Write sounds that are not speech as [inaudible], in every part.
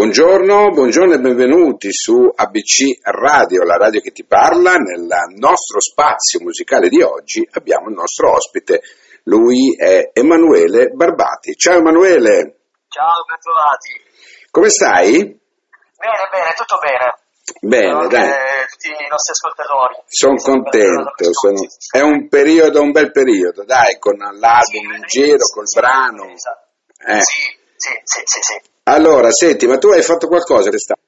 Buongiorno, buongiorno e benvenuti su ABC Radio, la radio che ti parla. Nel nostro spazio musicale di oggi abbiamo il nostro ospite, lui è Emanuele Barbati. Ciao Emanuele. Ciao, bentrovati. Come stai? Bene, bene, tutto bene. Bene, dai. tutti i nostri ascoltatori. Sono contento, sono- è un periodo, un bel periodo, dai, con l'album in Sì, giro, sì, col sì, brano. esatto. Eh. Sì, sì, sì, sì, sì. Allora, senti, ma tu hai fatto qualcosa quest'anno?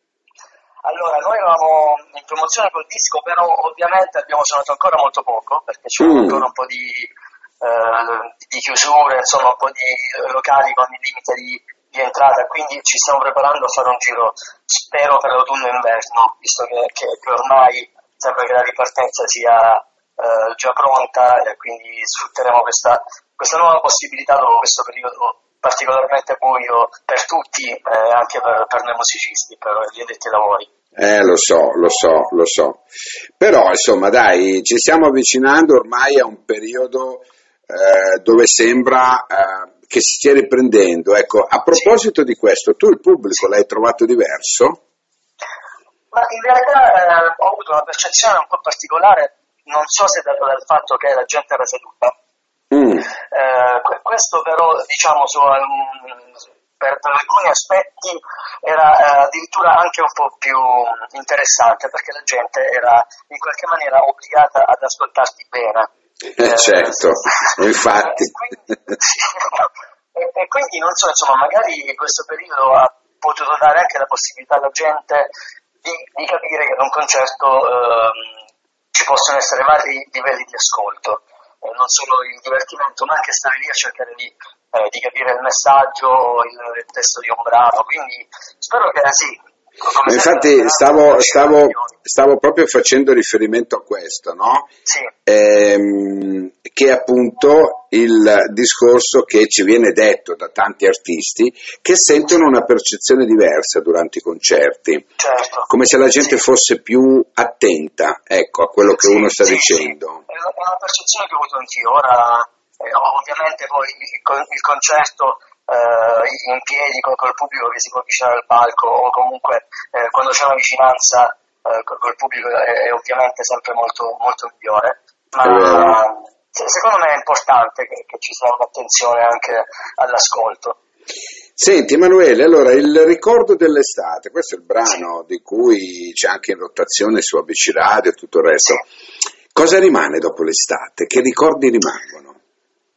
Allora, noi eravamo in promozione col disco, però ovviamente abbiamo suonato ancora molto poco, perché c'è Mm. ancora un po' di, eh, di chiusure, insomma un po' di locali con il limite di, di entrata, quindi ci stiamo preparando a fare un giro, spero per l'autunno e inverno, visto che, che- che ormai sembra che la ripartenza sia eh, già pronta e quindi sfrutteremo questa, questa nuova possibilità dopo questo periodo particolarmente buio per tutti, eh, anche per, per noi musicisti, per gli addetti ai lavori. Eh, lo so, lo so, lo so. Però, insomma, dai, ci stiamo avvicinando ormai a un periodo eh, dove sembra eh, che si stia riprendendo. Ecco, a proposito di questo, tu il pubblico l'hai trovato diverso? Ma in realtà eh, ho avuto una percezione un po' particolare, non so se dato dal fatto che la gente era seduta. Mm, Eh, que- questo però, diciamo, su, per, per alcuni aspetti era eh, addirittura anche un po' più interessante perché la gente era in qualche maniera obbligata ad ascoltarti bene. Eh, certo, [laughs] infatti. E quindi, e- e non so, insomma, magari questo periodo ha potuto dare anche la possibilità alla gente di, di capire che ad un concerto ehm, ci possono essere vari livelli di ascolto, eh, non solo il divertimento, ma anche stare lì a cercare di, eh, di capire il messaggio, il, il testo di un brano. Quindi spero che sì. Infatti stavo, ci stavo, stavo proprio facendo riferimento a questo, no? Sì, Ehm, che è appunto il discorso che ci viene detto da tanti artisti che sentono una percezione diversa durante i concerti, certo. come se la gente Sì. fosse più attenta ecco, a quello che Sì, uno sta dicendo. È una, è una percezione che ho avuto anch'io. Ora, eh, ovviamente, poi il, il concerto eh, in piedi con, col pubblico che si può avvicinare al palco, o comunque eh, quando c'è una vicinanza eh, col, col pubblico, è, è ovviamente sempre molto, molto migliore. Ma se- secondo me è importante che, che ci sia un'attenzione anche all'ascolto. Senti Emanuele, allora il ricordo dell'estate, questo è il brano di cui c'è anche in rotazione su ABC Radio e tutto il resto. Cosa rimane dopo l'estate? Che ricordi rimangono?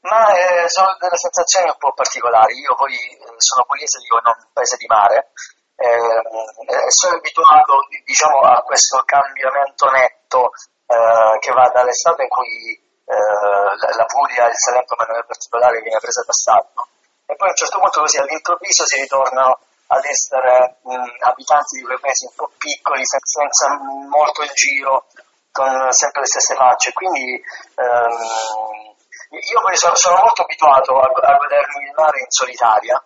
Ma eh, sono delle sensazioni un po' particolari. Io poi eh, sono pugliese, vivo in un paese di mare eh, e sono abituato diciamo, a questo cambiamento netto eh, che va dall'estate in cui la, Puglia, il Salento ma in particolare viene presa d'assalto e poi a un certo punto così all'improvviso si ritornano ad essere mh, abitanti di quei paesi un po' piccoli, sen- senza molto il giro, con sempre le stesse facce. Quindi ehm, io poi sono, molto abituato a, a godermi il mare in solitaria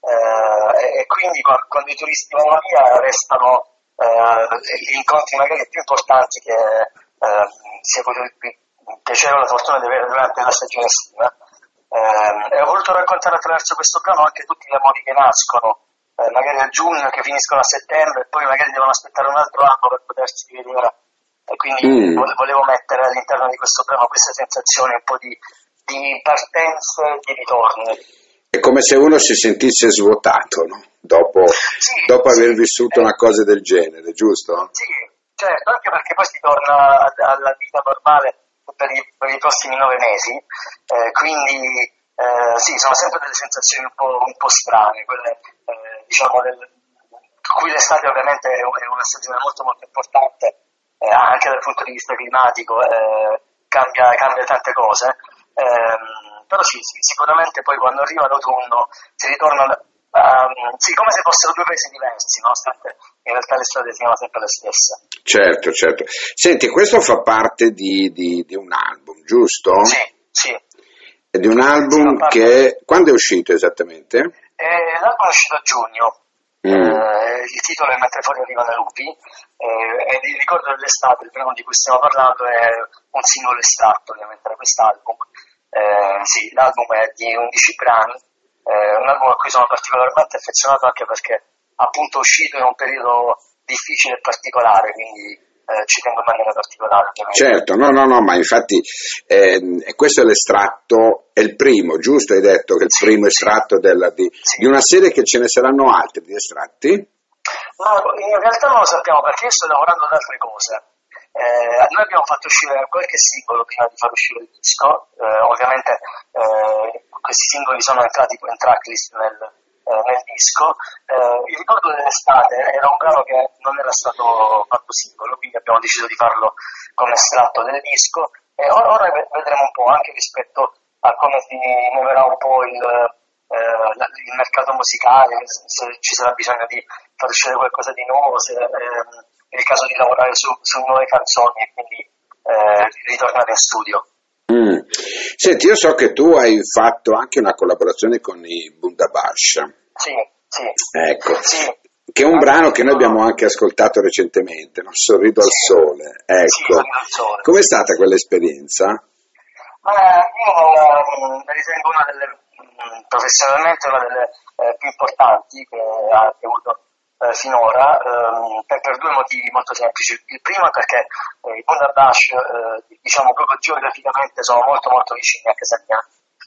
eh, e, quindi qua- quando i turisti vanno via restano eh, gli incontri magari più importanti che eh, si è pi- piacere la fortuna di avere durante la stagione estiva. Eh, e ho voluto raccontare attraverso questo brano anche tutti gli amori che nascono, eh, magari a giugno, che finiscono a settembre, e poi magari devono aspettare un altro anno per potersi rivedere. E quindi Mm. vole- volevo mettere all'interno di questo brano queste sensazioni un po' di, di partenze e di ritorni. È come se uno si sentisse svuotato, no? Dopo, Sì, dopo sì. aver vissuto Eh, una cosa del genere, giusto? Sì, certo, anche perché poi si torna alla vita normale per i, per i prossimi nove mesi, eh, quindi eh, sì, sono sempre delle sensazioni un po', un po' strane, quelle eh, diciamo del, qui l'estate ovviamente è una stagione molto molto importante, eh, anche dal punto di vista climatico, eh, cambia, cambia tante cose, ehm, però sì, sì, sicuramente poi quando arriva l'autunno si ritorna ehm, sì, come se fossero due paesi diversi, nonostante in realtà le strade siano sempre le stesse. Certo, certo. Senti, questo fa parte di, di- di un album, giusto? Sì, sì. È di un Sì, album parte. che... Quando è uscito esattamente? Eh, l'album è uscito a giugno, Mm. eh, il titolo è Mentre fuori arrivano i lupi, eh, il ricordo dell'estate, il brano di cui stiamo parlando, è un singolo estratto ovviamente da quest'album. Eh, sì, l'album è di 11 brani, eh, un album a cui sono particolarmente affezionato anche perché appunto uscito in un periodo difficile e particolare, quindi eh, ci tengo in maniera particolare. Ovviamente. Certo, no, no, no, ma infatti eh, questo è l'estratto, è il primo, giusto? Hai detto che è il sì, primo estratto della, di, sì. di, una serie che ce ne saranno altri di estratti? No, in realtà non lo sappiamo perché io sto lavorando ad altre cose. Eh, noi abbiamo fatto uscire qualche singolo prima di far uscire il disco, eh, ovviamente eh, questi singoli sono entrati in tracklist nel, eh, nel disco. Eh, il ricordo dell'estate era un brano che non era stato fatto singolo, quindi abbiamo deciso di farlo come estratto del disco e ora, ora vedremo un po' anche rispetto a come si muoverà un po' il, eh, il mercato musicale, se ci sarà bisogno di far uscire qualcosa di nuovo, se ehm, è il caso di lavorare su, su nuove canzoni e quindi eh, ritornare in studio. Mm. Senti, io so che tu hai fatto anche una collaborazione con i Bundabash. Sì, sì. Ecco. Sì. Che è un brano che noi abbiamo anche ascoltato recentemente, no? Sorrido sì. al sole. Ecco. Sì, Com'è stata quell'esperienza? Eh, io la ritengo una delle, mm, professionalmente una delle eh, più importanti che ha avuto eh, finora ehm, per, per, due motivi molto semplici. Il primo è perché eh, i Bundabash, eh, diciamo proprio geograficamente, sono molto molto vicini a casa mia.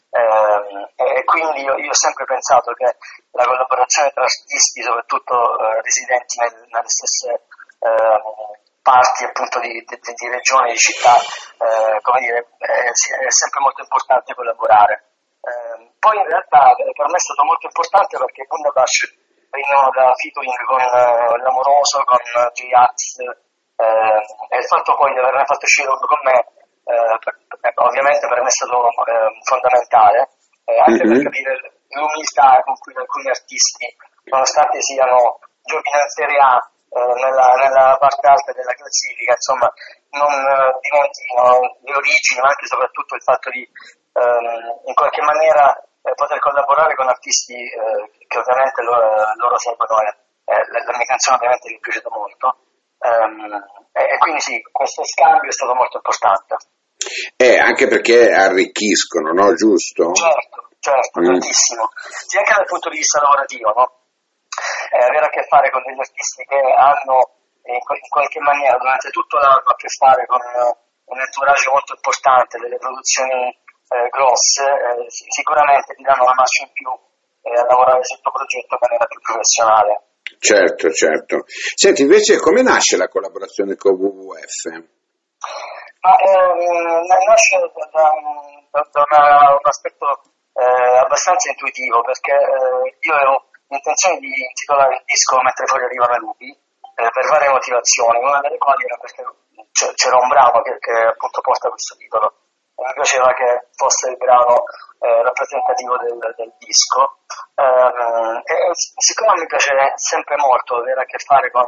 Eh, e quindi io, io, ho sempre pensato che la collaborazione tra artisti, soprattutto eh, residenti nel, nelle stesse ehm, parti appunto di, di, di regioni, di città, eh, come dire, è, è, sempre molto importante collaborare. Ehm, poi in realtà per me è stato molto importante perché Bundabash venivano da featuring con uh, L'Amoroso, con J-Ax eh, e il fatto poi di averne fatto uscire uno con me eh, ovviamente per me è stato eh, fondamentale anche mm-hmm. per capire l'umiltà con cui alcuni artisti nonostante siano giocino in Serie A nella, nella, parte alta della classifica insomma non dimenticano le origini ma anche e soprattutto il fatto di ehm, in qualche maniera eh, poter collaborare con artisti eh, che ovviamente loro, loro seguono e eh, la, la, mia canzone ovviamente gli è piaciuta molto um, e, quindi sì, questo scambio è stato molto importante. Eh, anche perché arricchiscono, no? Giusto? Certo, certo, mm. tantissimo. Sì, anche dal punto di vista lavorativo, no? Eh, avere a che fare con degli artisti che hanno in, in qualche maniera durante tutto l'anno a che fare con un entourage molto importante, delle produzioni eh, grosse, eh, sicuramente ti danno una marcia in più eh, a lavorare sul tuo progetto in maniera più professionale. Certo, certo. Senti, invece come nasce la collaborazione con WWF? Ma, ehm, nasce da, da, da una, un aspetto eh, abbastanza intuitivo perché eh, io avevo l'intenzione di intitolare il disco Mentre fuori arrivano i lupi eh, per varie motivazioni, una delle quali era perché c'era un brano che, che appunto porta questo titolo mi piaceva che fosse il brano eh, rappresentativo del, del disco. Um, e siccome mi piace sempre molto avere a che fare con,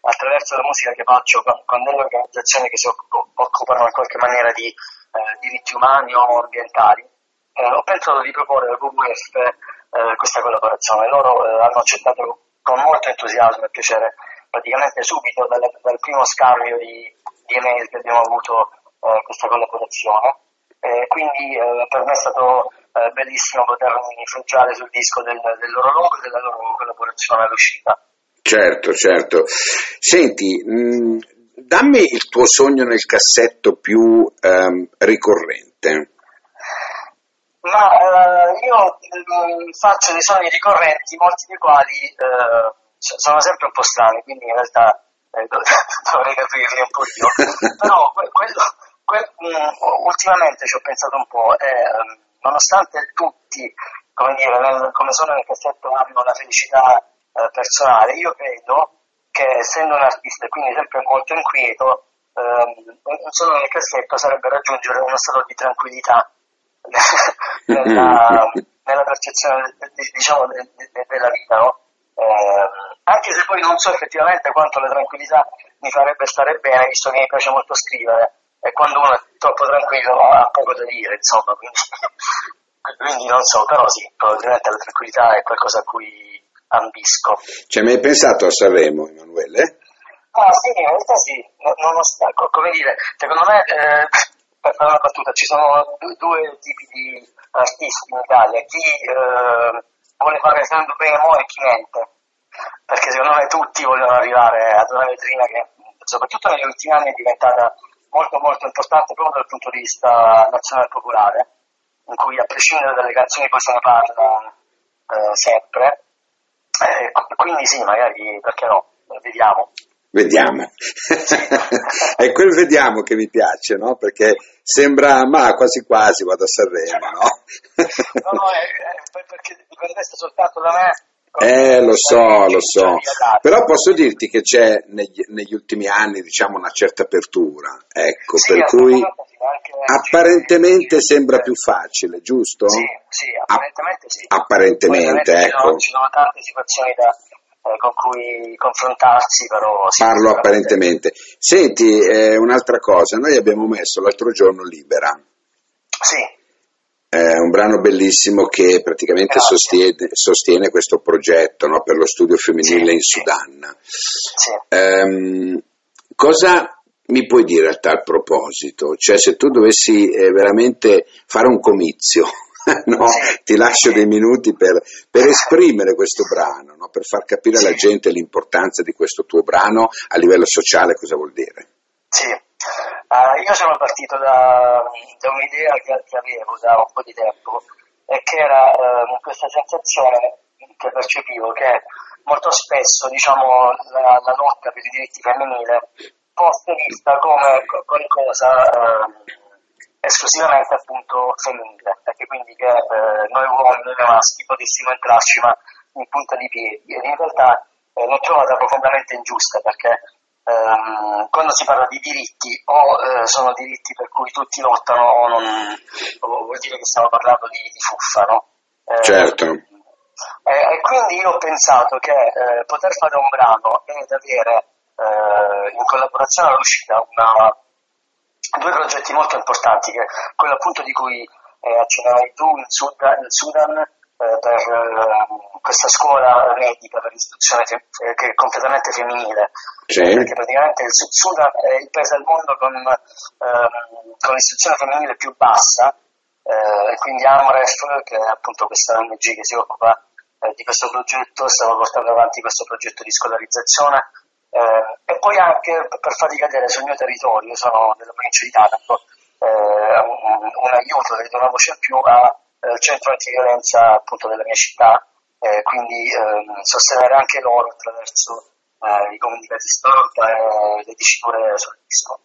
attraverso la musica che faccio, con, con delle organizzazioni che si occupano in qualche maniera di eh, diritti umani o ambientali, eh, ho pensato di proporre al WWF eh, questa collaborazione. Loro eh, hanno accettato con molto entusiasmo e piacere praticamente subito dal, dal primo scambio di, di email che abbiamo avuto eh, questa collaborazione. Eh, quindi eh, per me è stato eh, bellissimo potermi rifugiare sul disco del, del loro logo e della loro collaborazione all'uscita. Certo, certo. Senti, mh, mm, dammi il tuo sogno nel cassetto più ehm, ricorrente. Ma eh, io mm, faccio dei sogni ricorrenti, molti dei quali eh, sono sempre un po' strani, quindi in realtà [laughs] dovrei capirli un po' io. [laughs] Però quello, quello, mm, ultimamente ci ho pensato un po', e ehm, nonostante tutti, come, dire, nel, come sono nel cassetto, hanno la felicità eh, personale, io credo che essendo un artista e quindi sempre molto inquieto, ehm, un solo nel cassetto sarebbe raggiungere uno stato di tranquillità [laughs] nella, [laughs] nella, percezione diciamo, de, de, della vita, no? eh, anche se poi non so effettivamente quanto la tranquillità mi farebbe stare bene, visto che mi piace molto scrivere, e quando uno è troppo tranquillo ha poco da dire, insomma, quindi, [laughs] quindi non so, però sì, probabilmente la tranquillità è qualcosa a cui ambisco. Ci hai mai pensato a Sanremo, Emanuele? Ah sì, in realtà sì, nonostante, come dire, secondo me, eh, [laughs] per fare una battuta, ci sono due, due tipi di artisti in Italia, chi eh, vuole fare Sanremo e chi mente, perché secondo me tutti vogliono arrivare ad una vetrina che soprattutto negli ultimi anni è diventata molto molto importante proprio dal punto di vista nazionale popolare, in cui a prescindere dalle canzoni poi se ne parla eh, sempre. Eh, quindi sì, magari perché no, vediamo. Vediamo. [laughs] è quel vediamo che mi piace, no? Perché sembra, ma quasi quasi vado a Sanremo, no? no, no, è, è perché dipendesse soltanto da me eh, lo so, lo so. Però posso dirti che c'è negli, negli ultimi anni, diciamo, una certa apertura, ecco, sì, per cui apparentemente sembra più facile, giusto? Sì, sì, apparentemente sì. Apparentemente, ecco. Ci sono, tante situazioni da, eh, con cui confrontarsi, però sì, Parlo apparentemente. Senti, eh, un'altra cosa, noi abbiamo messo l'altro giorno Libera. Sì. È un brano bellissimo che praticamente sostiene, sostiene, questo progetto no, per lo studio femminile sì, in Sudan. Sì. Um, cosa mi puoi dire a tal proposito? Cioè se tu dovessi eh, veramente fare un comizio, [laughs] no? ti lascio dei minuti per, per [laughs] esprimere questo brano, no? per far capire alla gente l'importanza di questo tuo brano a livello sociale, cosa vuol dire? Sì. Uh, io sono partito da, da un'idea che, che, avevo da un po' di tempo e che era uh, questa sensazione che percepivo che molto spesso diciamo, la, la lotta per i diritti femminili fosse vista come qualcosa uh, esclusivamente appunto femminile, perché quindi che noi uomini, noi maschi potessimo entrarci ma in punta di piedi. E in realtà l'ho trovata profondamente ingiusta perché ehm, quando si parla di diritti o eh, sono diritti per cui tutti lottano o, non, o vuol dire che stiamo parlando di, di fuffa, no? Eh, certo. Eh, e quindi io ho pensato che eh, poter fare un brano ed avere eh, in collaborazione all'uscita una, due progetti molto importanti, che quello appunto di cui eh, accennavi tu in Sudan, in Sudan eh, per eh, questa scuola medica per l'istruzione eh, che è completamente femminile, sì. perché praticamente il Sudan è il paese al mondo con, ehm, con l'istruzione femminile più bassa, e quindi AMREF, che è appunto questa ONG che si occupa di questo progetto, stiamo portando avanti questo progetto di scolarizzazione eh, e poi anche per farli cadere sul mio territorio, io sono nella provincia di Taranto, eh, un, un, aiuto, una voce in più a eh, centro antiviolenza appunto della mia città, eh, quindi ehm, sostenere anche loro attraverso eh, i comunicati stampa e le diciture sul disco.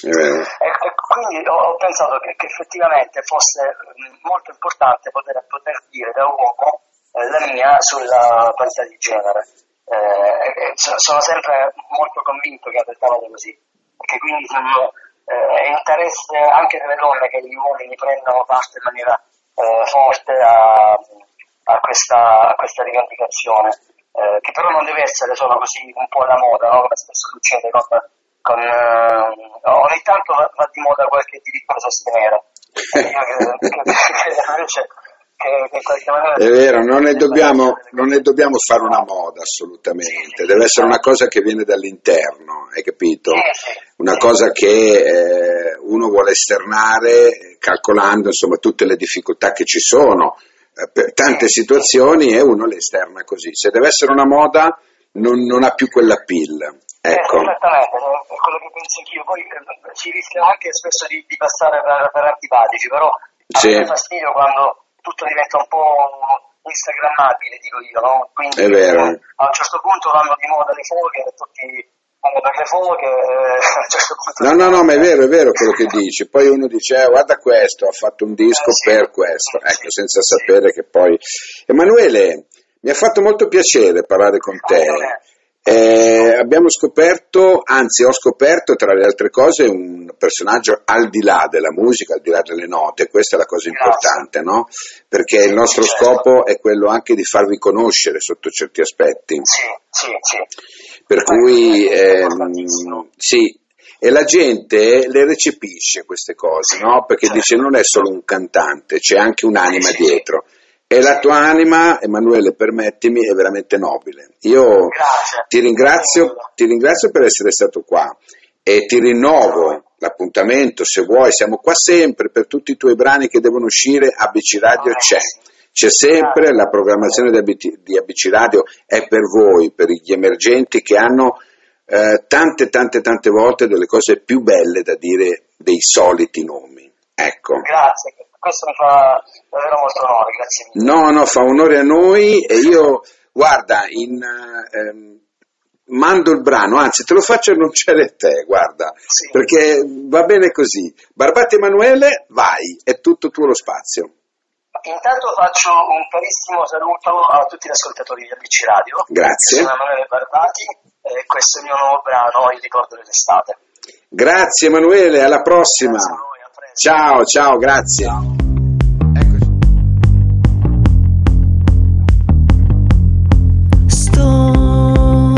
Eh. E, e, quindi ho, ho pensato che, che, effettivamente fosse molto importante poter, poter dire da uomo eh, la mia sulla parità di genere. Eh, sono sempre molto convinto che vada così, perché quindi sono, è interesse anche delle donne che gli uomini prendano parte in maniera eh, forte a, a, questa, a, questa, rivendicazione, eh, che però non deve essere solo così un po' alla moda, no? come spesso succede con, con eh, ogni tanto va, va, di moda qualche diritto sostenere. [laughs] Io credo, invece è vero, non ne, dobbiamo, non ne, dobbiamo, fare una moda assolutamente, deve essere una cosa che viene dall'interno, hai capito? Una cosa che eh, uno vuole esternare calcolando insomma tutte le difficoltà che ci sono eh, per tante situazioni e uno le esterna così. Se deve essere una moda non, non ha più quella pill. Ecco. Eh, esattamente, è quello che penso anch'io. Poi eh, si rischia anche spesso di, di passare per, per antipatici, però sì. mi fastidio quando tutto diventa un po' instagrammabile, dico io, no? Quindi è vero. a un certo punto vanno di moda le foghe tutti vanno per le foghe eh, [laughs] a un certo punto... No, no, no, ma è vero, è vero [laughs] quello che dici. Poi uno dice, eh, guarda questo, ha fatto un disco eh, sì. per questo, ecco, sì. senza sì. sapere che poi... Emanuele, mi ha fatto molto piacere parlare con te. Eh, abbiamo scoperto, anzi ho scoperto tra le altre cose un personaggio al di là della musica, al di là delle note, questa è la cosa importante, no? Perché il nostro certo. scopo è quello anche di farvi conoscere sotto certi aspetti. Sì, sì, sì. Per cui, ehm, sì, e la gente le recepisce queste cose, no? Perché certo. dice non è solo un cantante, c'è anche un'anima dietro. E la tua anima, Emanuele, permettimi, è veramente nobile. Io ti ringrazio, ti ringrazio per essere stato qua e ti rinnovo l'appuntamento, se vuoi, siamo qua sempre per tutti i tuoi brani che devono uscire, ABC Radio c'è. c'è sempre la programmazione di ABC, di ABC Radio, è per voi, per gli emergenti che hanno eh, tante tante tante volte delle cose più belle da dire dei soliti nomi. Ecco. Grazie, questo mi fa davvero molto onore, grazie mille. No, no, fa onore a noi e io, guarda, in, ehm, mando il brano, anzi te lo faccio annunciare a te, guarda, sì. perché va bene così. Barbatti Emanuele, vai, è tutto tuo lo spazio. Intanto faccio un carissimo saluto a tutti gli ascoltatori di ABC Radio. Grazie. Sono Emanuele Barbati e questo è il mio nuovo brano, Il ricordo dell'estate. Grazie Emanuele, alla prossima. Voi, ciao, ciao, grazie. Ciao.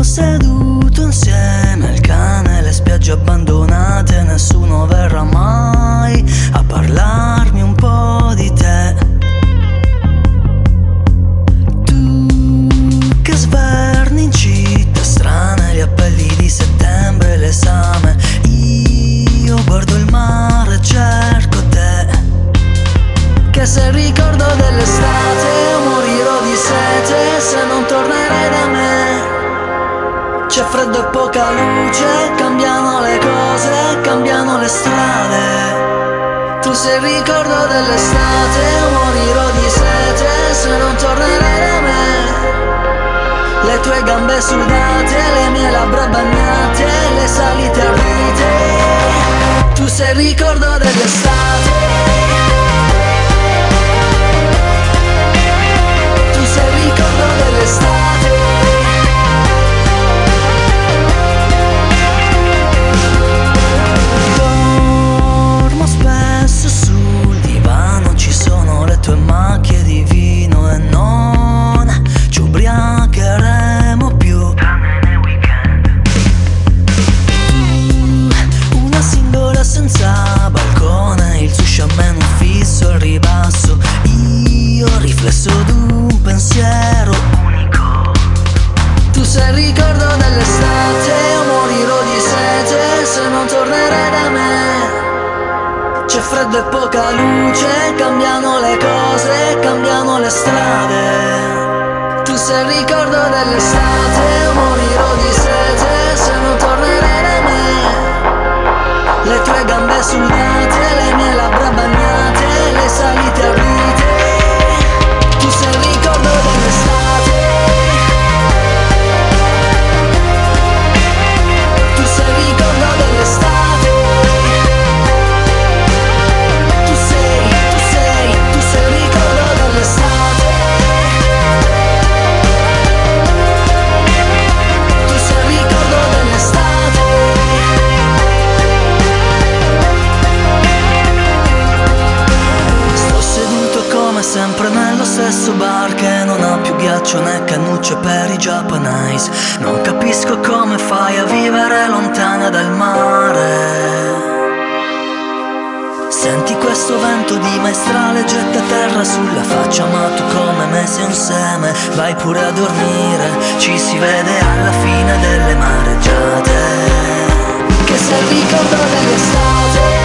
seduto insieme tue gambe sudate, le mie labbra bagnate, le salite a rite. Tu sei il ricordo dell'estate. Cambiano le cose, cambiano le strade. Tu sei il ricordo dell'estate, per i Japanese. Non capisco come fai a vivere lontana dal mare. Senti questo vento di maestrale getta terra sulla faccia Ma tu come me sei un seme Vai pure a dormire Ci si vede alla fine delle mareggiate Che sei il ricordo dell'estate